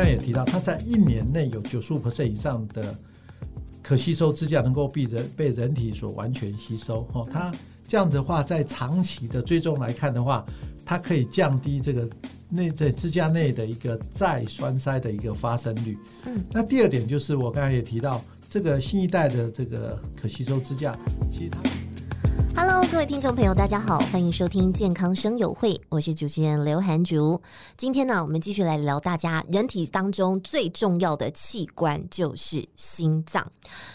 刚才也提到，它在一年内有九十五以上的可吸收支架能够被人被人体所完全吸收。哦，它这样子的话，在长期的追踪来看的话，它可以降低这个内在支架内的一个再栓塞的一个发生率。嗯，那第二点就是我刚才也提到，这个新一代的这个可吸收支架，其实它。Hello，各位听众朋友，大家好，欢迎收听健康生友会，我是主持人刘涵竹。今天呢，我们继续来聊大家人体当中最重要的器官，就是心脏。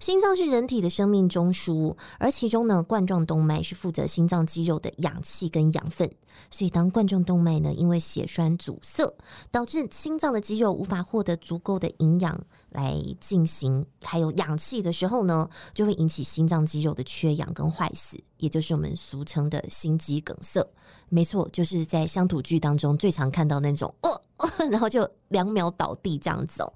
心脏是人体的生命中枢，而其中呢，冠状动脉是负责心脏肌肉的氧气跟养分。所以，当冠状动脉呢，因为血栓阻塞，导致心脏的肌肉无法获得足够的营养来进行，还有氧气的时候呢，就会引起心脏肌肉的缺氧跟坏死，也就是我们俗称的心肌梗塞。没错，就是在乡土剧当中最常看到那种哦。然后就两秒倒地这样子哦。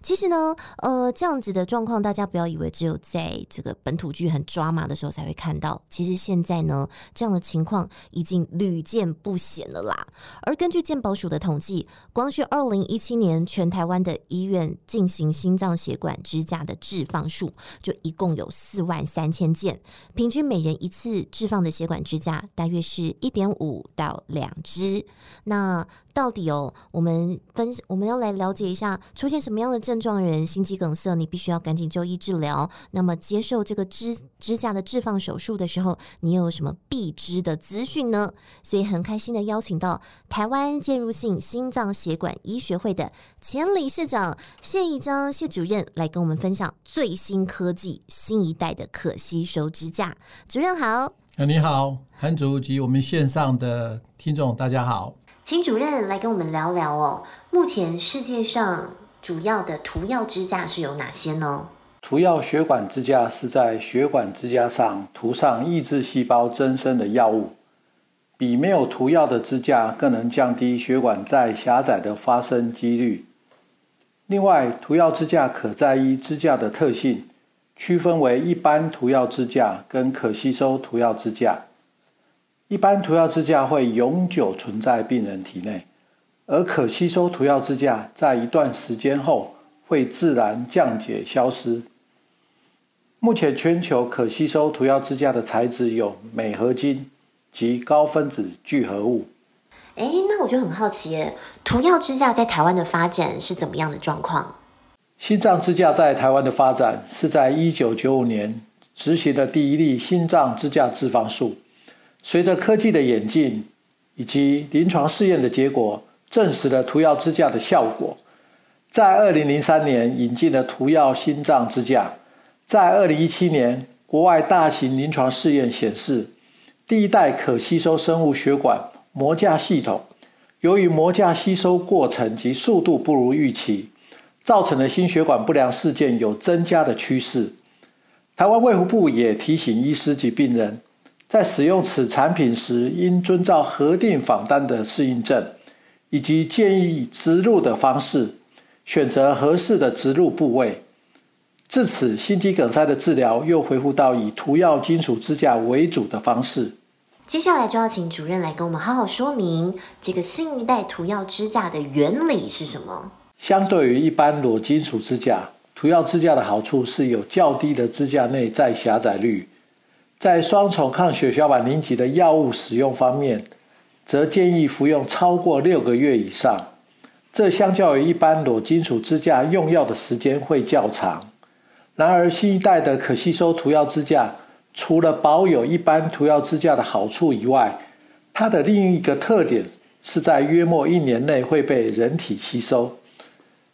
其实呢，呃，这样子的状况，大家不要以为只有在这个本土剧很抓马的时候才会看到。其实现在呢，这样的情况已经屡见不鲜了啦。而根据健保署的统计，光是二零一七年全台湾的医院进行心脏血管支架的置放数，就一共有四万三千件，平均每人一次置放的血管支架大约是一点五五到两支。那到底哦，我们分我们要来了解一下，出现什么样的症状人心肌梗塞，你必须要赶紧就医治疗。那么接受这个支支架的置放手术的时候，你有什么必知的资讯呢？所以很开心的邀请到台湾介入性心脏血管医学会的前理事长谢义章谢主任来跟我们分享最新科技新一代的可吸收支架。主任好，你好，韩主及我们线上的听众大家好。请主任来跟我们聊聊哦。目前世界上主要的涂药支架是有哪些呢？涂药血管支架是在血管支架上涂上抑制细胞增生的药物，比没有涂药的支架更能降低血管再狭窄的发生几率。另外，涂药支架可在依支架的特性，区分为一般涂药支架跟可吸收涂药支架。一般涂药支架会永久存在病人体内，而可吸收涂药支架在一段时间后会自然降解消失。目前全球可吸收涂药支架的材质有镁合金及高分子聚合物。哎，那我就很好奇耶，涂药支架在台湾的发展是怎么样的状况？心脏支架在台湾的发展是在一九九五年执行的第一例心脏支架置放术。随着科技的演进，以及临床试验的结果，证实了涂药支架的效果。在二零零三年引进了涂药心脏支架。在二零一七年，国外大型临床试验显示，第一代可吸收生物血管膜架系统，由于膜架吸收过程及速度不如预期，造成了心血管不良事件有增加的趋势。台湾卫福部也提醒医师及病人，在使用此产品时，应遵照核定访单的适应症，以及建议植入的方式，选择合适的植入部位。至此，心肌梗塞的治疗又恢复到以涂药金属支架为主的方式。接下来就要请主任来跟我们好好说明这个新一代涂药支架的原理是什么？相对于一般裸金属支架，涂药支架的好处是有较低的支架内再狭窄率。在双重抗血小板凝集的药物使用方面，则建议服用超过六个月以上。这相较于一般裸金属支架用药的时间会较长。然而，新一代的可吸收涂药支架，除了保有一般涂药支架的好处以外，它的另一个特点是在约莫一年内会被人体吸收。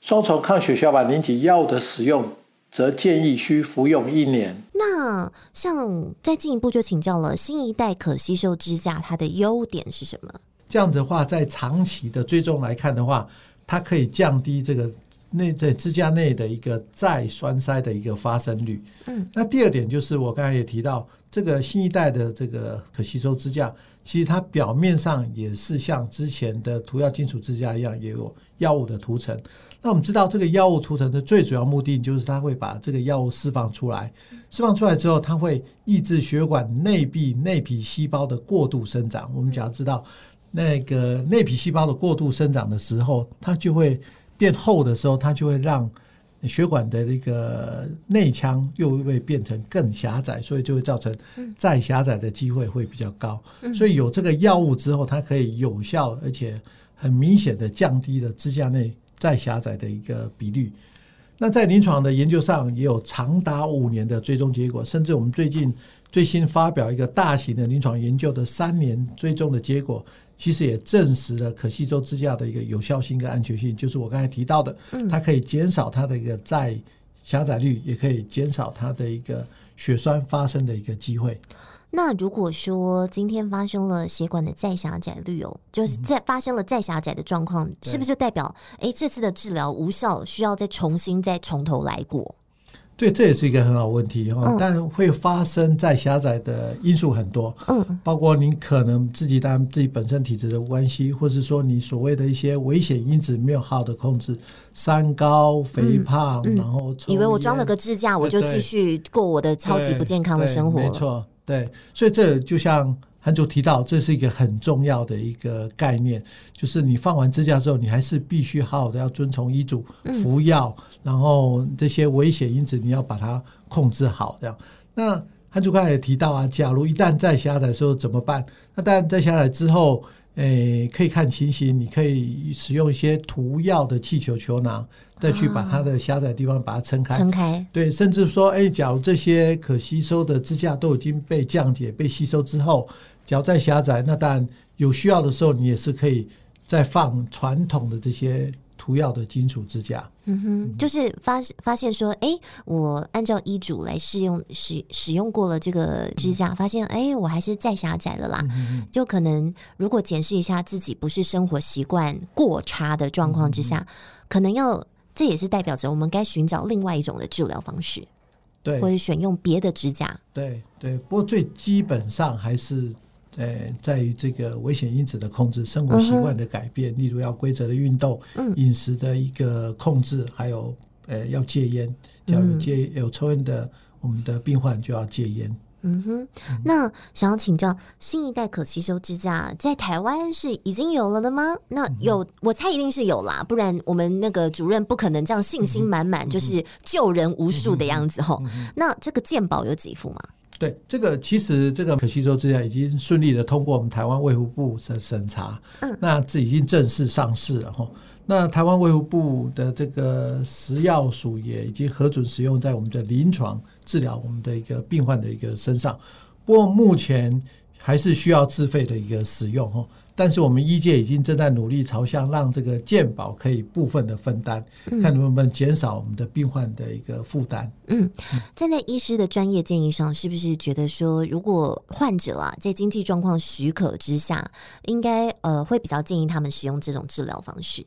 双重抗血小板凝集药物的使用，则建议需服用一年。那像再进一步就请教了，新一代可吸收支架它的优点是什么？这样子的话，在长期的追踪来看的话，它可以降低这个内在支架内的一个再栓塞的一个发生率。嗯，那第二点就是我刚才也提到，这个新一代的这个可吸收支架，其实它表面上也是像之前的涂药金属支架一样，也有药物的涂层。那我们知道，这个药物涂层的最主要目的就是它会把这个药物释放出来，释放出来之后，它会抑制血管内壁内皮细胞的过度生长。我们只要知道，那个内皮细胞的过度生长的时候，它就会变厚的时候，它就会让血管的那个内腔又会变成更狭窄，所以就会造成再狭窄的机会会比较高。所以有这个药物之后，它可以有效而且很明显的降低了支架内再狭窄的一个比率。那在临床的研究上也有长达五年的追踪结果，甚至我们最近最新发表一个大型的临床研究的三年追踪的结果，其实也证实了可吸收支架的一个有效性跟安全性，就是我刚才提到的，它可以减少它的一个再狭窄率，也可以减少它的一个血栓发生的一个机会。那如果说今天发生了血管的再狭窄率哦，就是在发生了再狭窄的状况，嗯、是不是就代表哎这次的治疗无效，需要再重新再从头来过？对，这也是一个很好问题哈。嗯、但会发生在狭窄的因素很多，嗯，包括您可能自己当然自己本身体质的关系，或是说你所谓的一些危险因子没有好的控制，三高、肥胖，嗯嗯、然后以为我装了个支架，我就继续过我的超级不健康的生活，没错。对，所以这就像韩主提到，这是一个很重要的一个概念，就是你放完支架之后，你还是必须好好的要遵从医嘱服药，嗯、然后这些危险因子你要把它控制好。这样，那韩主刚才也提到啊，假如一旦再狭窄的时候怎么办？那当然再狭窄之后。诶，可以看情形，你可以使用一些涂药的气球球囊，再去把它的狭窄的地方把它撑开。撑开。对，甚至说，诶，假如这些可吸收的支架都已经被降解、被吸收之后，脚再狭窄，那当然有需要的时候，你也是可以再放传统的这些。涂药的金属支架，嗯哼，就是发发现说，哎、欸，我按照医嘱来试用使使用过了这个支架，发现，哎、欸，我还是再狭窄了啦。嗯、就可能如果检视一下自己不是生活习惯过差的状况之下，嗯、可能要这也是代表着我们该寻找另外一种的治疗方式，对，或者选用别的支架。对对，不过最基本上还是。呃，在于这个危险因子的控制、生活习惯的改变，嗯、例如要规则的运动、饮、嗯、食的一个控制，还有呃要戒烟，假如戒有抽烟的，我们的病患就要戒烟。嗯哼，那想要请教，新一代可吸收支架在台湾是已经有了的吗？那有，嗯、我猜一定是有啦，不然我们那个主任不可能这样信心满满，就是救人无数的样子吼。那这个健保有几副吗？对，这个其实这个可吸收支架已经顺利的通过我们台湾卫福部审审查，嗯，那这已经正式上市了哈。那台湾卫福部的这个食药署也已经核准使用在我们的临床治疗我们的一个病患的一个身上，不过目前还是需要自费的一个使用哈。但是我们医界已经正在努力朝向让这个健保可以部分的分担，嗯、看能不能减少我们的病患的一个负担。嗯，站在医师的专业建议上，是不是觉得说，如果患者啊在经济状况许可之下，应该呃会比较建议他们使用这种治疗方式？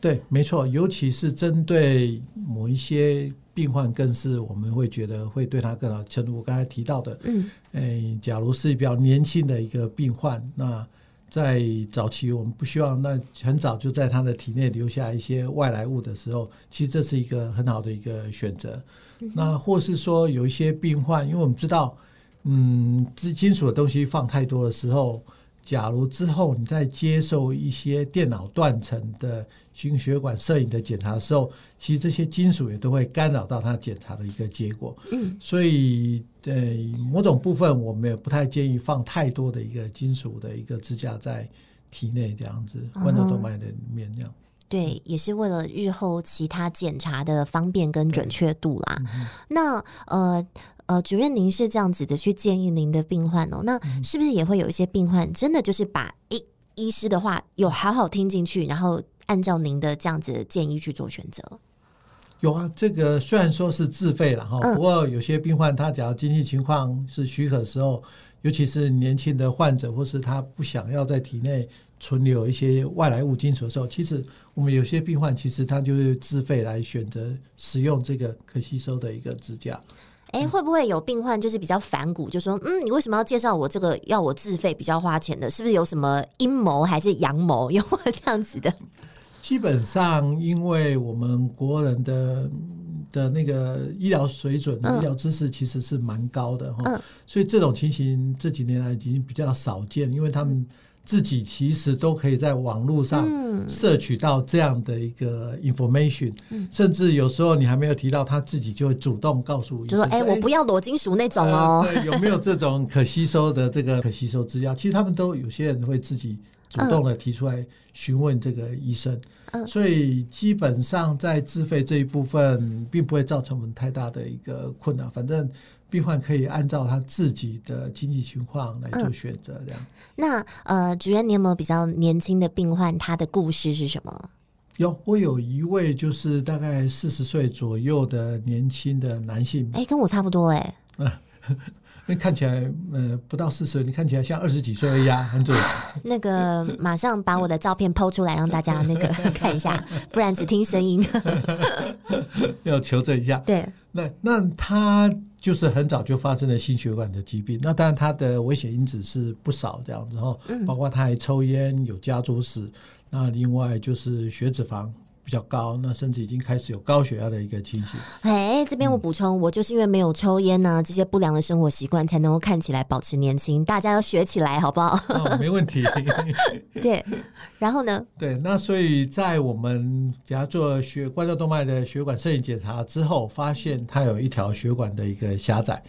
对，没错，尤其是针对某一些病患，更是我们会觉得会对他更好。正如我刚才提到的，嗯，诶，假如是比较年轻的一个病患，那在早期，我们不希望那很早就在他的体内留下一些外来物的时候，其实这是一个很好的一个选择。那或是说有一些病患，因为我们知道，嗯，金金属的东西放太多的时候。假如之后你在接受一些电脑断层的心血管摄影的检查的时候，其实这些金属也都会干扰到它检查的一个结果。嗯，所以在某种部分，我们也不太建议放太多的一个金属的一个支架在体内，这样子冠状动脉的里面这样。对，也是为了日后其他检查的方便跟准确度啦。嗯、那呃。呃，主任，您是这样子的去建议您的病患哦，那是不是也会有一些病患真的就是把医医师的话有好好听进去，然后按照您的这样子的建议去做选择？有啊，这个虽然说是自费了哈，不过有些病患他假如经济情况是许可的时候，尤其是年轻的患者，或是他不想要在体内存留一些外来物金属的时候，其实我们有些病患其实他就是自费来选择使用这个可吸收的一个支架。哎，会不会有病患就是比较反骨，就说嗯，你为什么要介绍我这个要我自费比较花钱的？是不是有什么阴谋还是阳谋？有没有这样子的？基本上，因为我们国人的的那个医疗水准、嗯、医疗知识其实是蛮高的哈，嗯、所以这种情形这几年来已经比较少见，因为他们自己其实都可以在网络上摄取到这样的一个 information，、嗯、甚至有时候你还没有提到，他自己就会主动告诉你，就说：“哎、欸，我不要裸金属那种哦。呃”对，有没有这种可吸收的这个可吸收支架？其实他们都有些人会自己主动的提出来询问这个医生，嗯、所以基本上在自费这一部分并不会造成我们太大的一个困难。反正。病患可以按照他自己的经济情况来做选择，这样。嗯、那呃，主任，你有没有比较年轻的病患？他的故事是什么？有，我有一位就是大概四十岁左右的年轻的男性，哎、欸，跟我差不多、欸，哎。那看起来，呃，不到四十，你看起来像二十几岁而已啊，很准。那个，马上把我的照片 PO 出来，让大家那个 看一下，不然只听声音。要求证一下。对，那那他就是很早就发生了心血管的疾病，那当然他的危险因子是不少这样子，然后包括他还抽烟，有家族史，那另外就是血脂肪。比较高，那甚至已经开始有高血压的一个情形。哎，这边我补充，嗯、我就是因为没有抽烟呢、啊，这些不良的生活习惯，才能够看起来保持年轻。大家要学起来，好不好？哦，没问题。对，然后呢？对，那所以在我们给他做血冠状动脉的血管摄影检查之后，发现他有一条血管的一个狭窄，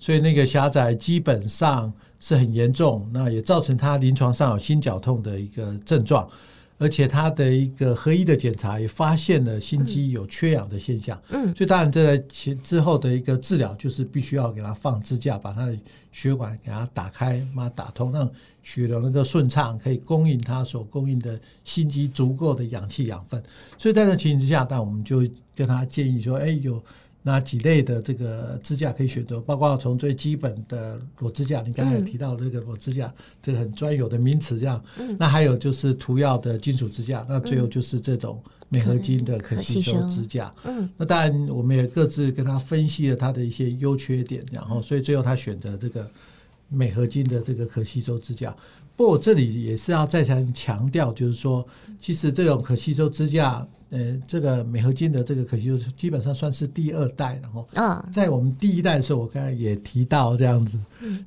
所以那个狭窄基本上是很严重，那也造成他临床上有心绞痛的一个症状。而且他的一个合一的检查也发现了心肌有缺氧的现象，嗯，所以当然这在其之后的一个治疗就是必须要给他放支架，把他的血管给他打开，把它打通，让血流能够顺畅，可以供应他所供应的心肌足够的氧气养分。所以在这情形之下，那我们就跟他建议说，哎，有。哪几类的这个支架可以选择？包括从最基本的裸支架，你刚才有提到这个裸支架，嗯、这个很专有的名词，这样。嗯、那还有就是涂药的金属支架，那最后就是这种镁合金的可吸收支架。嗯。那当然，我们也各自跟他分析了它的一些优缺点，然后所以最后他选择这个镁合金的这个可吸收支架。不过我这里也是要再三强调，就是说，其实这种可吸收支架。呃，这个镁合金的这个可吸收基本上算是第二代，然后在我们第一代的时候，我刚才也提到这样子，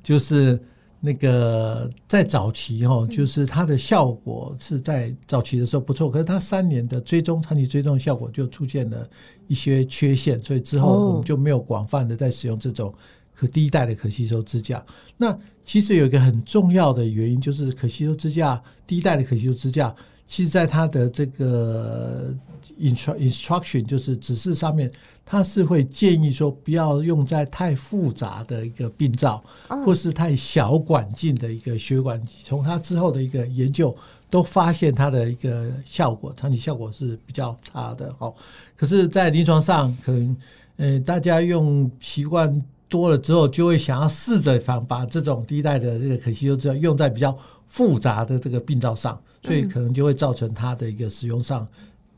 就是那个在早期哈，就是它的效果是在早期的时候不错，可是它三年的追踪长期追踪效果就出现了一些缺陷，所以之后我们就没有广泛的在使用这种可第一代的可吸收支架。那其实有一个很重要的原因，就是可吸收支架第一代的可吸收支架。其实，在它的这个 instruction 就是指示上面，它是会建议说不要用在太复杂的一个病灶，或是太小管径的一个血管。从它之后的一个研究都发现它的一个效果，长期效果是比较差的。哦，可是，在临床上，可能呃，大家用习惯多了之后，就会想要试着想把这种第一代的这个可吸收支架用在比较复杂的这个病灶上。所以可能就会造成它的一个使用上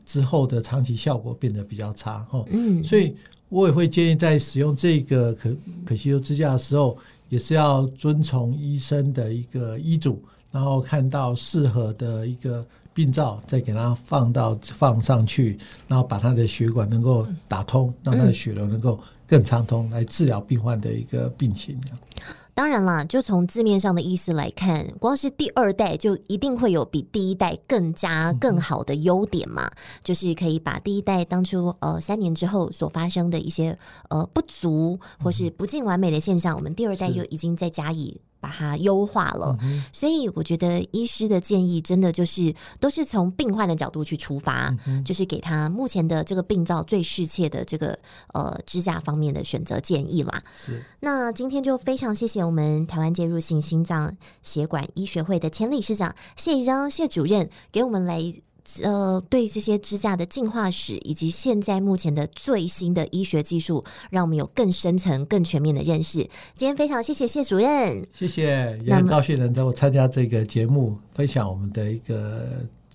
之后的长期效果变得比较差哈。嗯，所以我也会建议在使用这个可可吸收支架的时候，也是要遵从医生的一个医嘱，然后看到适合的一个病灶，再给它放到放上去，然后把它的血管能够打通，让它的血流能够更畅通，来治疗病患的一个病情。当然啦，就从字面上的意思来看，光是第二代就一定会有比第一代更加更好的优点嘛，嗯、就是可以把第一代当初呃三年之后所发生的一些呃不足或是不尽完美的现象，嗯、我们第二代又已经在加以。把它优化了，嗯、所以我觉得医师的建议真的就是都是从病患的角度去出发，嗯、就是给他目前的这个病灶最适切的这个呃支架方面的选择建议啦。是，那今天就非常谢谢我们台湾介入性心脏血管医学会的前理事长谢宜章谢主任给我们来。呃，对这些支架的进化史，以及现在目前的最新的医学技术，让我们有更深层、更全面的认识。今天非常谢谢谢主任，谢谢，也很高兴能够参加这个节目，分享我们的一个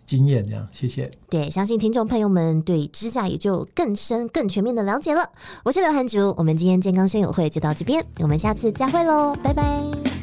经验，这样谢谢。对，相信听众朋友们对支架也就更深、更全面的了解了。我是刘涵竹，我们今天健康生友会就到这边，我们下次再会喽，拜拜。